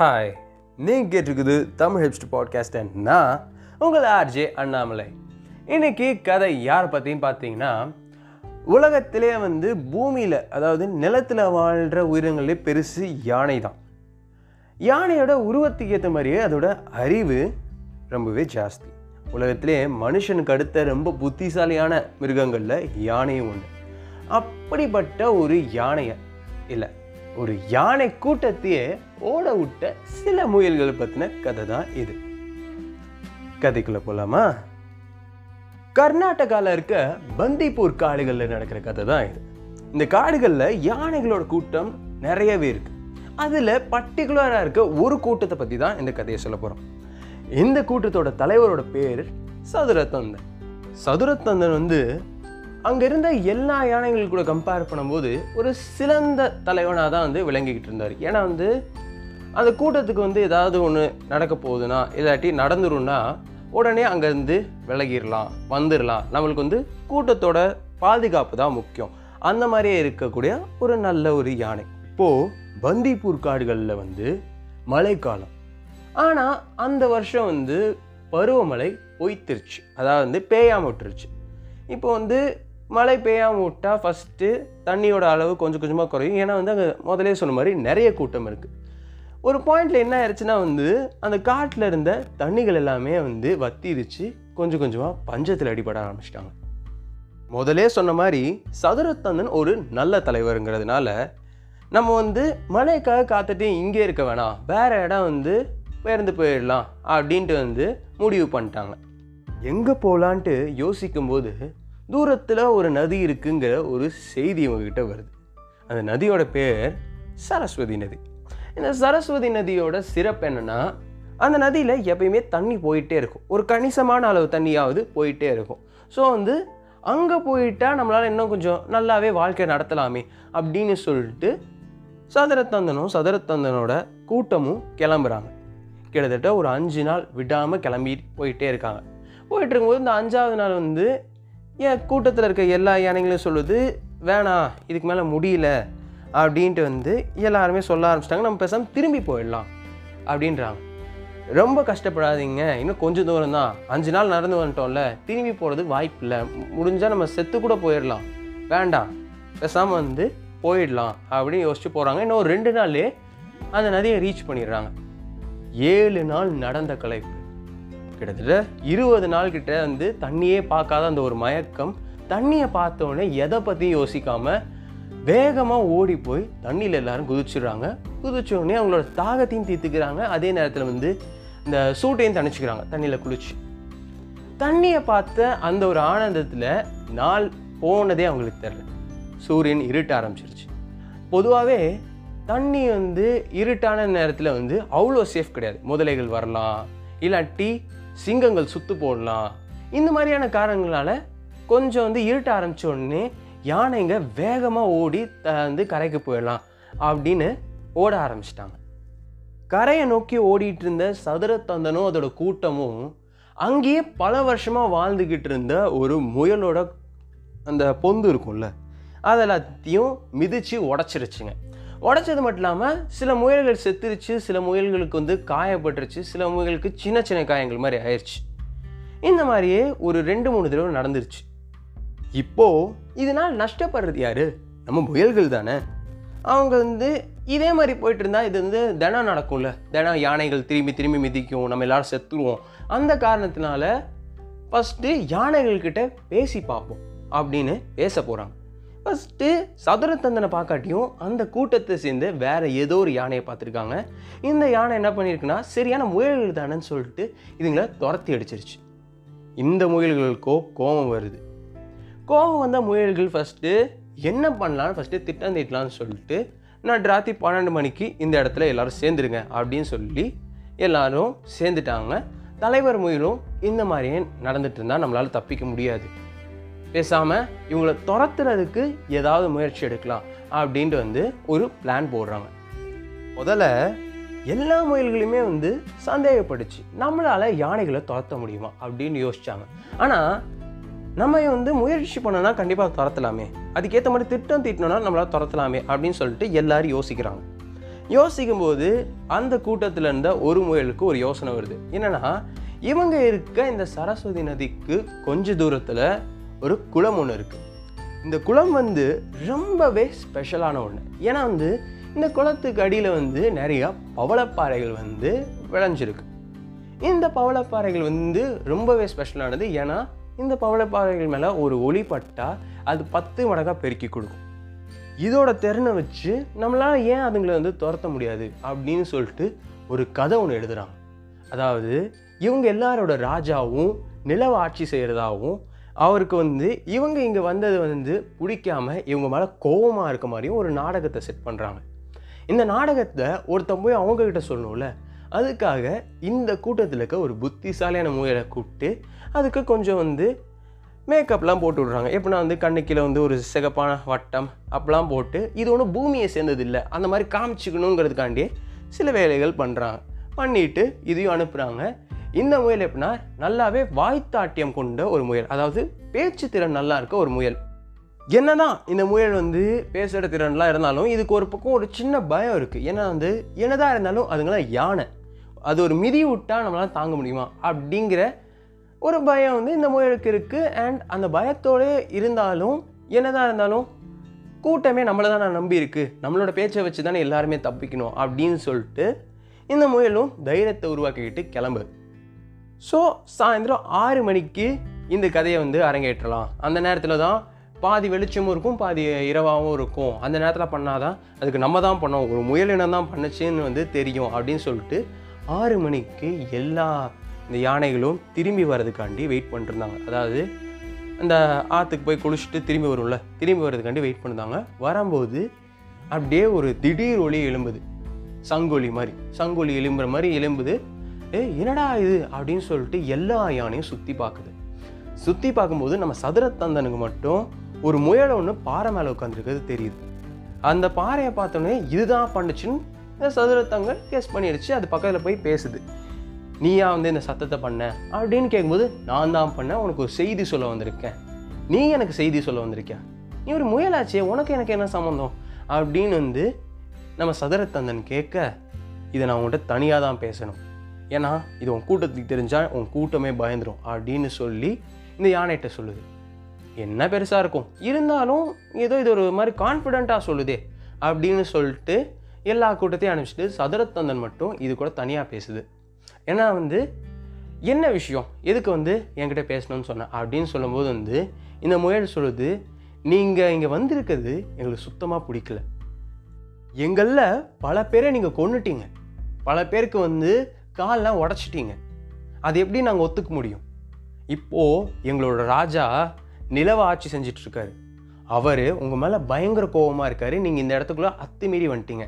Hi நீங்கள் கேட்டிருக்குது Tamil ஹெப்ஸ்ட் podcast நான் உங்கள் ஆர்ஜே அண்ணாமலை. இன்னைக்கு கதை யார் பற்றின்னு பார்த்தீங்கன்னா உலகத்திலே வந்து பூமியில் அதாவது நிலத்தில் வாழ்கிற உயிரினங்களே பெருசு யானை தான். யானையோட உருவத்துக்கு ஏற்ற மாதிரியே அதோட அறிவு ரொம்பவே ஜாஸ்தி. உலகத்திலே மனுஷனுக்கு அடுத்த ரொம்ப புத்திசாலியான மிருகங்களில் யானையும் ஒன்று அப்படிப்பட்ட ஒரு யானையை இல்லை ஒரு யானை கூட்டத்தையே ஓட விட்ட சில முயல்களை பற்றின கதை தான் இது. கதைக்குள்ள போகலாமா கர்நாடகாவில் இருக்க பந்திப்பூர் காடுகளில் நடக்கிற கதை தான் இது. இந்த காடுகளில் யானைகளோட கூட்டம் நிறையவே இருக்கு. அதில் பர்டிகுலராக இருக்க ஒரு கூட்டத்தை பற்றி தான் இந்த கதையை சொல்ல போகிறோம் இந்த கூட்டத்தோட தலைவரோட பேர் சதுரத்தந்தன். சதுரத்தந்தன் வந்து அங்கே இருந்த எல்லா யானைகள் கூட கம்பேர் பண்ணும்போது ஒரு சிறந்த தலைவனாக தான் வந்து விளங்கிக்கிட்டு இருந்தார். ஏன்னா வந்து அந்த கூட்டத்துக்கு வந்து ஏதாவது ஒன்று நடக்க போகுதுன்னா இல்லாட்டி நடந்துரும்னா உடனே அங்கேருந்து விலகிடலாம் வந்துடலாம். நம்மளுக்கு வந்து கூட்டத்தோட பாதுகாப்பு தான் முக்கியம். அந்த மாதிரியே இருக்கக்கூடிய ஒரு நல்ல ஒரு யானை. இப்போது பந்திப்பூர் காடுகளில் வந்து மழைக்காலம். ஆனால் அந்த வருஷம் வந்து பருவமழை பொய்த்திருச்சு. அதாவது வந்து பேயாம விட்டுருச்சு. இப்போ வந்து மழை பெய்யாமல் விட்டால் ஃபஸ்ட்டு தண்ணியோட அளவு கொஞ்சம் கொஞ்சமாக குறையும். ஏன்னா வந்து அங்கே முதலே சொன்ன மாதிரி நிறைய கூட்டம் இருக்குது ஒரு பாயிண்டில் என்ன ஆயிடுச்சுன்னா வந்து அந்த காட்டில் இருந்த தண்ணிகள் எல்லாமே வந்து வத்திருச்சு கொஞ்சம் கொஞ்சமாக பஞ்சத்தில் அடிபட ஆரம்பிச்சிட்டாங்க. முதலே சொன்ன மாதிரி சதுரத்தந்தன் ஒரு நல்ல தலைவருங்கிறதுனால நம்ம வந்து மழைக்காக காத்துட்டு இங்கே இருக்க வேணாம். வேற இடம் வந்து பேருந்து போயிடலாம் அப்படின்ட்டு வந்து முடிவு பண்ணிட்டாங்க. எங்கே போகலான்ட்டு யோசிக்கும்போது தூரத்தில் ஒரு நதி இருக்குங்கிற ஒரு செய்தி இவங்ககிட்ட வருது. அந்த நதியோட பேர் சரஸ்வதி நதி. இந்த சரஸ்வதி நதியோட சிறப்பு என்னன்னா அந்த நதியில் எப்பயுமே தண்ணி போயிட்டே இருக்கும். ஒரு கணிசமான அளவு தண்ணியாவது போயிட்டே இருக்கும். ஸோ வந்து அங்கே போயிட்டால் நம்மளால் இன்னும் கொஞ்சம் நல்லாவே வாழ்க்கை நடத்தலாமே அப்படின்னு சொல்லிட்டு சதுரத்தந்தனும் சதுரத்தந்தனோட கூட்டமும் கிளம்புறாங்க. கிட்டத்தட்ட ஒரு அஞ்சு நாள் விடாமல் கிளம்பி போயிட்டே இருக்காங்க. போயிட்டு இருக்கும்போது இந்த அஞ்சாவது நாள் வந்து என் கூட்டத்தில் இருக்க எல்லா யானைகளும் சொல்லுது வேணாம் இதுக்கு மேலே முடியல அப்படின்ட்டு வந்து எல்லாருமே சொல்ல ஆரம்பிச்சிட்டாங்க. நம்ம பேசாமல் திரும்பி போயிடலாம் அப்படின்றாங்க. ரொம்ப கஷ்டப்படாதீங்க இன்னும் கொஞ்சம் தூரம் தான். அஞ்சு நாள் நடந்து வந்துட்டோம்ல திரும்பி போகிறதுக்கு வாய்ப்பு இல்லை. முடிஞ்சால் நம்ம செத்து கூட போயிடலாம். வேண்டாம் பேசாமல் வந்து போயிடலாம் அப்படின்னு யோசிச்சு போகிறாங்க இன்னும் ஒரு ரெண்டு நாள்லே அந்த நதியை ரீச் பண்ணிடுறாங்க. ஏழு நாள் நடந்த கலைப்பு. கிட்டத்தட்ட இருபது நாள் கிட்ட வந்து தண்ணியே பார்க்காத அந்த ஒரு மயக்கம். தண்ணியை பார்த்தோன்னே எதை பற்றியும் யோசிக்காமல் வேகமாக ஓடி போய் தண்ணியில் எல்லாரும் குதிச்சிடுறாங்க. குதிச்சோடனே அவங்களோட தாகத்தையும் தீர்த்துக்கிறாங்க. அதே நேரத்தில் வந்து இந்த சூட்டையும் தணிச்சுக்கிறாங்க தண்ணியில் குளிச்சு. தண்ணியை பார்த்த அந்த ஒரு ஆனந்தத்தில் நாள் போனதே அவங்களுக்கு தெரில சூரியன் இருட்ட ஆரம்பிச்சிருச்சு. பொதுவாகவே தண்ணி வந்து இருட்டான நேரத்தில் வந்து அவ்வளோ சேஃப் கிடையாது. முதலைகள் வரலாம். இல்லாட்டி சிங்கங்கள் சுத்து போடலாம். இந்த மாதிரியான காரணங்களால கொஞ்சம் வந்து இருட்ட ஆரம்பிச்ச உடனே யானைங்க வேகமாக ஓடி த வந்து கரைக்கு போயிடலாம் அப்படின்னு ஓட ஆரம்பிச்சிட்டாங்க. கரையை நோக்கி ஓடிட்டு இருந்த சதுரத்தந்தனும் அதோட கூட்டமும் அங்கேயே பல வருஷமாக வாழ்ந்துக்கிட்டு இருந்த ஒரு முயலோட அந்த பொந்து இருக்கும்ல அதெல்லாத்தையும் மிதித்து உடச்சிருச்சுங்க. உடச்சது மட்டும் இல்லாமல் சில முயல்கள் செத்துருச்சு சில முயல்களுக்கு வந்து காயப்பட்டுருச்சு சில முயல்களுக்கு சின்ன சின்ன காயங்கள் மாதிரி ஆயிடுச்சு இந்த மாதிரியே ஒரு ரெண்டு மூணு தடவை நடந்துருச்சு. இப்போது இதனால் நஷ்டப்படுறது யாரு? நம்ம முயல்கள் தானே. அவங்க வந்து இதே மாதிரி போயிட்டு இருந்தால் இது வந்து தினம் நடக்கும்ல. தினம் யானைகள் திரும்பி திரும்பி மிதிக்கும் நம்ம எல்லாரும் செத்துருவோம். அந்த காரணத்தினால ஃபஸ்ட்டு யானைகள்கிட்ட பேசி பார்ப்போம் அப்படின்னு பேச போகிறாங்க ஃபஸ்ட்டு சதுரத்தந்தனை பார்க்காட்டியும் அந்த கூட்டத்தை சேர்ந்து வேற ஏதோ ஒரு யானையை பார்த்துருக்காங்க. இந்த யானை என்ன பண்ணியிருக்குன்னா சரியான முயல்கள் தானேன்னு சொல்லிட்டு இதுங்களை துரத்தி அடிச்சிருச்சு. இந்த முயல்களுக்கோ கோபம் வருது. கோபம் வந்த முயல்கள் ஃபஸ்ட்டு என்ன பண்ணலான்னு ஃபஸ்ட்டு திட்டம் தீட்டலான்னு சொல்லிட்டு நான் ராத்திரி பன்னெண்டு மணிக்கு இந்த இடத்துல எல்லாரும் சேர்ந்துருங்க அப்படின்னு சொல்லி எல்லோரும் சேர்ந்துட்டாங்க. தலைவர் முயலும் இந்த மாதிரியே நடந்துட்டு இருந்தால் நம்மளால் தப்பிக்க முடியாது. பேசாமல் இவங்களை துரத்துறதுக்கு ஏதாவது முயற்சி எடுக்கலாம் அப்படின்ட்டு வந்து ஒரு பிளான் போடுறாங்க. முதல்ல எல்லா முயல்களையுமே வந்து சந்தேகப்பட்டுச்சு நம்மளால் யானைகளை துரத்த முடியுமா அப்படின்னு யோசித்தாங்க ஆனால் நம்ம வந்து முயற்சி பண்ணோன்னா கண்டிப்பாக துரத்தலாமே. அதுக்கேற்ற மாதிரி திட்டம் தீட்டினோன்னா நம்மளால் துரத்தலாமே அப்படின்னு சொல்லிட்டு எல்லாரும் யோசிக்கிறாங்க. யோசிக்கும்போது அந்த கூட்டத்தில் இருந்த ஒரு முயலுக்கு ஒரு யோசனை வருது. என்னென்னா இவங்க இருக்க இந்த சரஸ்வதி நதிக்கு கொஞ்ச தூரத்தில் ஒரு குளம் ஒன்று இருக்குது இந்த குளம் வந்து ரொம்பவே ஸ்பெஷலான ஒன்று ஏன்னா வந்து இந்த குளத்துக்கு அடியில் வந்து நிறையா பவளப்பாறைகள் வந்து விளைஞ்சிருக்கு. இந்த பவளப்பாறைகள் வந்து ரொம்பவே ஸ்பெஷலானது ஏன்னா இந்த பவளப்பாறைகள் மேலே ஒரு ஒளி பட்டால் அது பத்து மடங்காக பெருக்கி கொடுக்கும். இதோட திறனை வச்சு நம்மளால் ஏன் அதுங்களை வந்து துரத்த முடியாது அப்படின்னு சொல்லிட்டு ஒரு கதை ஒன்று எழுதுகிறாங்க அதாவது இவங்க எல்லாரோட ராஜாவும் நிலவ ஆட்சி செய்கிறதாகவும் அவருக்கு வந்து இவங்க இங்கே வந்தது வந்து பிடிக்காம இவங்க மேலே கோபமாக இருக்க மாதிரியும் ஒரு நாடகத்தை செட் பண்ணுறாங்க இந்த நாடகத்தை ஒருத்தன் போய் அவங்கக்கிட்ட சொல்லணும்ல அதுக்காக இந்த கூட்டத்தில் இருக்க ஒரு புத்திசாலியான முயலை கூப்பிட்டு அதுக்கு கொஞ்சம் வந்து மேக்கப்லாம் போட்டு விட்றாங்க. எப்படின்னா வந்து கண்ணுக்கீழே வந்து ஒரு சிகப்பான வட்டம் அப்பெல்லாம் போட்டு இது ஒன்றும் பூமியை சேர்ந்தது இல்லை அந்த மாதிரி காமிச்சிக்கணுங்கிறதுக்காண்டி சில வேலைகள் பண்ணுறாங்க பண்ணிட்டு இதையும் அனுப்புகிறாங்க இந்த முயல் எப்படின்னா நல்லாவே வாய்த்தாட்டியம் கொண்ட ஒரு முயல். அதாவது பேச்சு திறன் நல்லா இருக்க ஒரு முயல். என்னதான் இந்த முயல் வந்து பேசுகிற திறன்லாம் இருந்தாலும் இதுக்கு ஒரு பக்கம் ஒரு சின்ன பயம் இருக்குது ஏன்னா வந்து என்னதான் இருந்தாலும் அதுங்களாம் யானை. அது ஒரு மிதி விட்டா நம்மளால் தாங்க முடியுமா? அப்படிங்கிற ஒரு பயம் வந்து இந்த முயலுக்கு இருக்குது அண்ட் அந்த பயத்தோடு இருந்தாலும் என்னதான் இருந்தாலும் கூட்டமே நம்மளை தான் நான் நம்பியிருக்கு நம்மளோட பேச்சை வச்சு தானே எல்லாருமே தப்பிக்கணும் அப்படின்னு சொல்லிட்டு இந்த முயலும் தைரியத்தை உருவாக்கிக்கிட்டு கிளம்பு. ஸோ சாயந்தரம் ஆறு மணிக்கு இந்த கதையை வந்து அரங்கேற்றலாம். அந்த நேரத்தில் தான் பாதி வெளிச்சமும் இருக்கும் பாதி இரவாகவும் இருக்கும். அந்த நேரத்தில் பண்ணாதான் அதுக்கு நம்ம தான் பண்ணோம். ஒரு முயலினம் தான் பண்ணுச்சுன்னு வந்து தெரியும் அப்படின்னு சொல்லிட்டு ஆறு மணிக்கு எல்லா இந்த யானைகளும் திரும்பி வர்றதுக்காண்டி வெயிட் பண்ணிருந்தாங்க. அதாவது அந்த ஆற்றுக்கு போய் குளிச்சுட்டு திரும்பி வரும்ல திரும்பி வர்றதுக்காண்டி வெயிட் பண்ணிருந்தாங்க. வரும்போது அப்படியே ஒரு திடீர் ஒளி எழும்புது. சங்கொலி மாதிரி சங்கொலி எழும்புற மாதிரி எழும்புது. ஏ என்னடா இது? அப்படின்னு சொல்லிட்டு எல்லா யானையும் சுற்றி பார்க்குது சுற்றி பார்க்கும்போது நம்ம சதுரத்தந்தனுக்கு மட்டும் ஒரு முயலை ஒன்று பாறை மேலே உட்காந்துருக்கிறது தெரியுது. அந்த பாறையை பார்த்தோன்னே இதுதான் பண்ணுச்சுன்னு இந்த சதுரத்தங்கள் கேஸ் பண்ணிடுச்சு அது பக்கத்தில் போய் பேசுது. நீயா வந்து இந்த சத்தத்தை பண்ண? அப்படின்னு கேட்கும்போது நான் தான் பண்ணேன் உனக்கு ஒரு செய்தி சொல்ல வந்திருக்கேன். நீ எனக்கு செய்தி சொல்ல வந்திருக்கேன் நீ ஒரு முயலாச்சே. உனக்கு எனக்கு என்ன சம்மந்தம் அப்படின்னு வந்து நம்ம சதுரத்தந்தன் கேட்க இதை நான் உங்கள்கிட்ட தனியாக தான் பேசணும். ஏன்னா இது உன் கூட்டத்துக்கு தெரிஞ்சால் உன் கூட்டமே பயந்துரும் அப்படின்னு சொல்லி இந்த யானைகிட்ட சொல்லுது. என்ன பெருசாக இருக்கும்? இருந்தாலும் ஏதோ இது ஒரு மாதிரி கான்ஃபிடெண்ட்டாக சொல்லுதே அப்படின்னு சொல்லிட்டு எல்லா கூட்டத்தையும் அனுப்பிச்சிட்டு சதுரத்தந்தன் மட்டும் இது கூட தனியாக பேசுது. ஏன்னா வந்து என்ன விஷயம்? எதுக்கு வந்து என்கிட்ட பேசணும்னு சொன்னேன் அப்படின்னு சொல்லும்போது வந்து இந்த முயல் சொல்லுது நீங்கள் இங்கே வந்திருக்கிறது எங்களுக்கு சுத்தமாக பிடிக்கல. எங்களில் பல பேரை நீங்கள் கொண்டுட்டீங்க பல பேருக்கு வந்து கால்லாம் உடச்சிட்டீங்க. அது எப்படி நாங்கள் ஒத்துக்க முடியும்? இப்போது எங்களோட ராஜா நிலவ ஆட்சி செஞ்சுட்டு இருக்காரு அவர் உங்கள் மேலே பயங்கர கோபமாக இருக்காரு. நீங்கள் இந்த இடத்துக்குள்ளே அத்துமீறி வந்துட்டீங்க.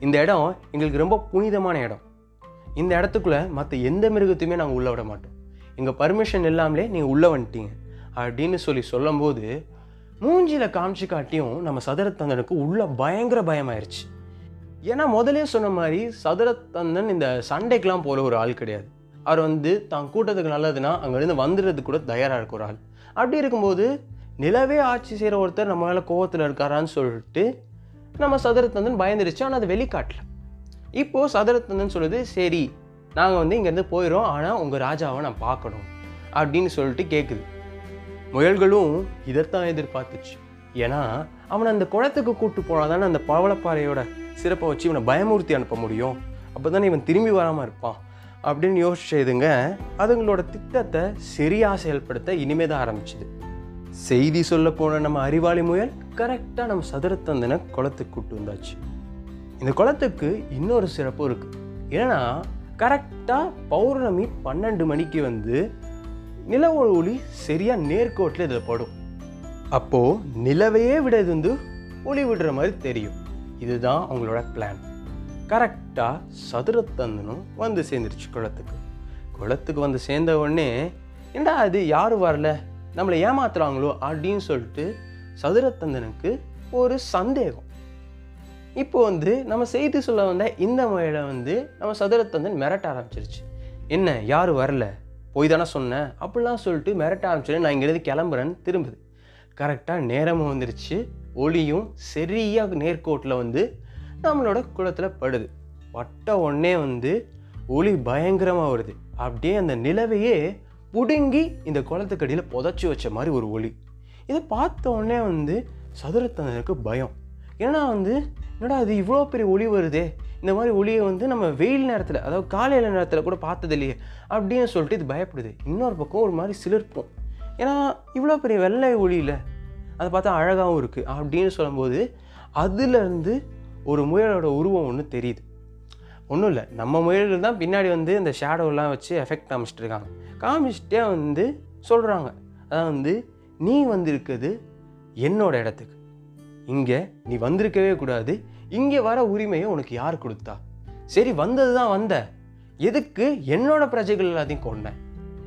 இந்த இடம் எங்களுக்கு ரொம்ப புனிதமான இடம். இந்த இடத்துக்குள்ளே மற்ற எந்த மிருகத்தையுமே நாங்கள் உள்ளே விட மாட்டோம். எங்கள் பர்மிஷன் இல்லாமலே நீங்கள் உள்ளே வந்துட்டீங்க. அப்படின்னு சொல்லி சொல்லும்போது மூஞ்சியில் காமிச்சு காட்டியும் நம்ம சதுரத்தந்தனுக்கு உள்ள பயங்கர பயமாயிருச்சு. ஏன்னா முதலே சொன்ன மாதிரி சதுரத்தந்தன் இந்த சண்டைக்கெலாம் போகிற ஒரு ஆள் கிடையாது. அவர் வந்து தான் கூட்டத்துக்கு நல்லதுன்னா அங்கேருந்து வந்துடுறதுக்கு கூட தயாராக இருக்க ஒரு ஆள். அப்படி இருக்கும்போது நிலவே ஆட்சி செய்கிற ஒருத்தர் நம்ம மேலே கோவத்தில் இருக்காரான்னு சொல்லிட்டு நம்ம சதுரத்தந்தன் பயந்துருச்சு. ஆனால் அது வெளிக்காட்டல. இப்போது சதுரத்தந்தன் சொல்லுது சரி நாங்கள் வந்து இங்கேருந்து போயிடும் ஆனால் உங்கள் ராஜாவை நான் பார்க்கணும். அப்படின்னு சொல்லிட்டு கேட்குது முயல்களும் இதைத்தான் எதிர்பார்த்துச்சு. ஏன்னா அவனை அந்த குளத்துக்கு கூப்பிட்டு போனால் தானே அந்த பவளப்பாறையோட சிறப்பை வச்சு இவனை பயமூர்த்தி அனுப்ப முடியும். அப்போ தானே இவன் திரும்பி வராமல் இருப்பான். அப்படின்னு யோசிச்சதுங்க அதுங்களோட திட்டத்தை சரியாக செயல்படுத்த இனிமே தான் ஆரம்பிச்சுது. செய்தி சொல்ல போன நம்ம அறிவாளி முயல் கரெக்டாக நம்ம சதுரத்தந்தனை குளத்துக்கு கூட்டு வந்தாச்சு. இந்த குளத்துக்கு இன்னொரு சிறப்பு இருக்கு. ஏன்னா கரெக்டாக பௌர்ணமி பன்னெண்டு மணிக்கு வந்து நில ஒளி சரியாக நேர்கோட்டில் இதில் படும். அப்போது நிலவையே விட இது வந்து ஒளி விடுற மாதிரி தெரியும். இதுதான் அவங்களோட பிளான் கரெக்டாக சதுரத்தந்தனும் வந்து சேர்ந்துருச்சு குளத்துக்கு. குளத்துக்கு வந்து சேர்ந்த உடனே என்னடா அது யாரும் வரல? நம்மளை ஏமாத்துறாங்களோ? அப்படின்னு சொல்லிட்டு சதுரத்தந்தனுக்கு ஒரு சந்தேகம். இப்போ வந்து நம்ம செய்தி சொல்ல வந்த இந்த முறையில் வந்து நம்ம சதுரத்தந்தன் மிரட்ட ஆரம்பிச்சிருச்சு. என்ன யாரும் வரல? போய் தானே சொன்னேன் அப்படிலாம் சொல்லிட்டு மிரட்ட ஆரம்பிச்சிட்டு நான் இங்கேருந்து கிளம்புறேன்னு திரும்புது. கரெக்டாக நேரமும் வந்துருச்சு. ஒளியும் சரியாக நேர்கோட்டில் வந்து நம்மளோட குளத்தில் படுது. பட்ட உடனே வந்து ஒளி பயங்கரமாக வருது. அப்படியே அந்த நிலவையே புடுங்கி இந்த குளத்துக்கடியில் புதைச்சி வச்ச மாதிரி ஒரு ஒளி. இதை பார்த்த உடனே வந்து சதுரத்தனருக்கு பயம். ஏன்னா வந்து என்னடா அது இவ்வளோ பெரிய ஒளி வருதே? இந்த மாதிரி ஒளியை வந்து நம்ம வெயில் நேரத்தில் அதாவது காலையில் நேரத்தில் கூட பார்த்தது இல்லையே? அப்படின்னு சொல்லிட்டு இது பயப்படுது. இன்னொரு பக்கம் ஒரு மாதிரி சிலிர்ப்போம் ஏன்னா இவ்வளோ பெரிய வெள்ளை ஒளியில் அதை பார்த்தா அழகாகவும் இருக்குது அப்படின்னு சொல்லும்போது அதுலேருந்து ஒரு முயலோட உருவம் ஒன்று தெரியுது. ஒன்றும் இல்லை. நம்ம முயல்கள் தான் பின்னாடி வந்து இந்த ஷேடோலாம் வச்சு எஃபெக்ட் காமிச்சிட்டு இருக்காங்க. காமிச்சிட்டே வந்து சொல்கிறாங்க அதான் வந்து நீ வந்திருக்கிறது என்னோட இடத்துக்கு. இங்கே நீ வந்திருக்கவே கூடாது. இங்கே வர உரிமையை உனக்கு யார் கொடுத்தா? சரி வந்தது தான் வந்த. எதுக்கு? என்னோட பிரஜைகள் எல்லாத்தையும் கொண்டேன்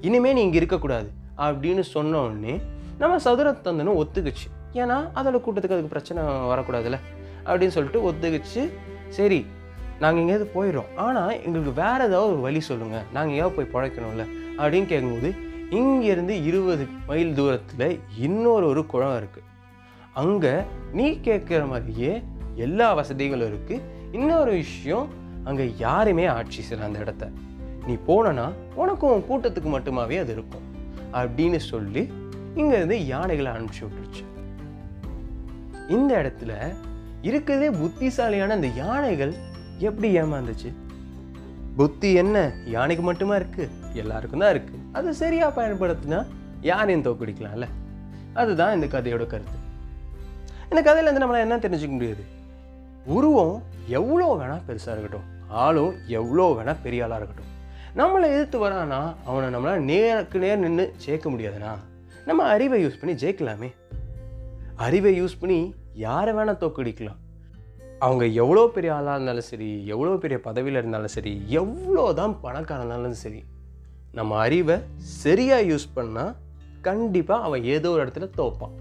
இனிமேல் நீ இங்கே இருக்கக்கூடாது. அப்படின்னு சொன்ன உடனே நம்ம சதுரத்தந்தனும் ஒத்துக்குச்சு. ஏன்னா அதில் கூட்டத்துக்கு அதுக்கு பிரச்சனை வரக்கூடாதுல்ல? அப்படின்னு சொல்லிட்டு ஒத்துக்குச்சு. சரி நாங்கள் எங்கேயாவது போயிடுறோம். ஆனால் எங்களுக்கு வேறு ஏதாவது ஒரு வழி சொல்லுங்கள் நாங்கள் எங்கேயாவது போய் பழைக்கணும்ல? அப்படின்னு கேட்கும்போது இங்கேருந்து இருபது மைல் தூரத்தில் இன்னொரு ஒரு குளம் இருக்குது அங்கே நீ கேட்குற மாதிரியே எல்லா வசதிகளும் இருக்குது இன்னொரு விஷயம் அங்கே யாருமே ஆட்சி செய்யல அந்த இடத்த. நீ போனனா உனக்கும் கூட்டத்துக்கு மட்டுமாவே அது இருக்கும். அப்படின்னு சொல்லி இங்கேருந்து யானைகளை அனுப்பிச்சி விட்டுருச்சு. இந்த இடத்துல இருக்கிறதே புத்திசாலியான அந்த யானைகள் எப்படி ஏமாந்துச்சு? புத்தி என்ன? யானைக்கு மட்டுமா இருக்கு? எல்லாருக்கும் தான் இருக்கு. அது சரியா பயன்படுத்தினா யாரையும் தோக்கடிக்கலாம்ல. அதுதான் இந்த கதையோட கருத்து. இந்த கதையில இருந்து என்ன தெரிஞ்சுக்க முடியாது? உருவம் எவ்வளோ வேணால் பெருசாக இருக்கட்டும். ஆளும் எவ்வளோ வேணால் பெரிய ஆளாக இருக்கட்டும். நம்மளை எதிர்த்து வரானா அவனை நம்மளால் நேருக்கு நேர் நின்று சேர்க்க முடியாதுனா நம்ம அறிவை யூஸ் பண்ணி ஜெயிக்கலாமே. அறிவை யூஸ் பண்ணி யாரை வேணால் தோக்கடிக்கலாம். அவங்க எவ்வளோ பெரிய ஆளாக இருந்தாலும் சரி எவ்வளோ பெரிய பதவியில் இருந்தாலும் சரி எவ்வளோ தான் பணக்காரனாலும் சரி நம்ம அறிவை சரியாக யூஸ் பண்ணால் கண்டிப்பாக அவன் ஏதோ ஒரு இடத்துல தோப்பான்.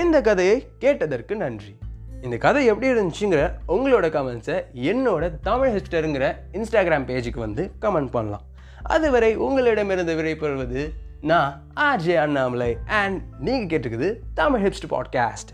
இந்த கதையை கேட்டதற்கு நன்றி. இந்த கதை எப்படி இருந்துச்சுங்கிற உங்களோட கமெண்ட்ஸை என்னோட தமிழ் ஹிஸ்டருங்கிற இன்ஸ்டாகிராம் பேஜுக்கு வந்து கமெண்ட் பண்ணலாம். அதுவரை உங்களிடமிருந்து விடைபெறுவது நான் ஆர்ஜே அண்ணாமலை அண்ட் நீங்கள் கேட்டுக்குது தமிழ் ஹிப்ஸ்ட் பாட்காஸ்ட்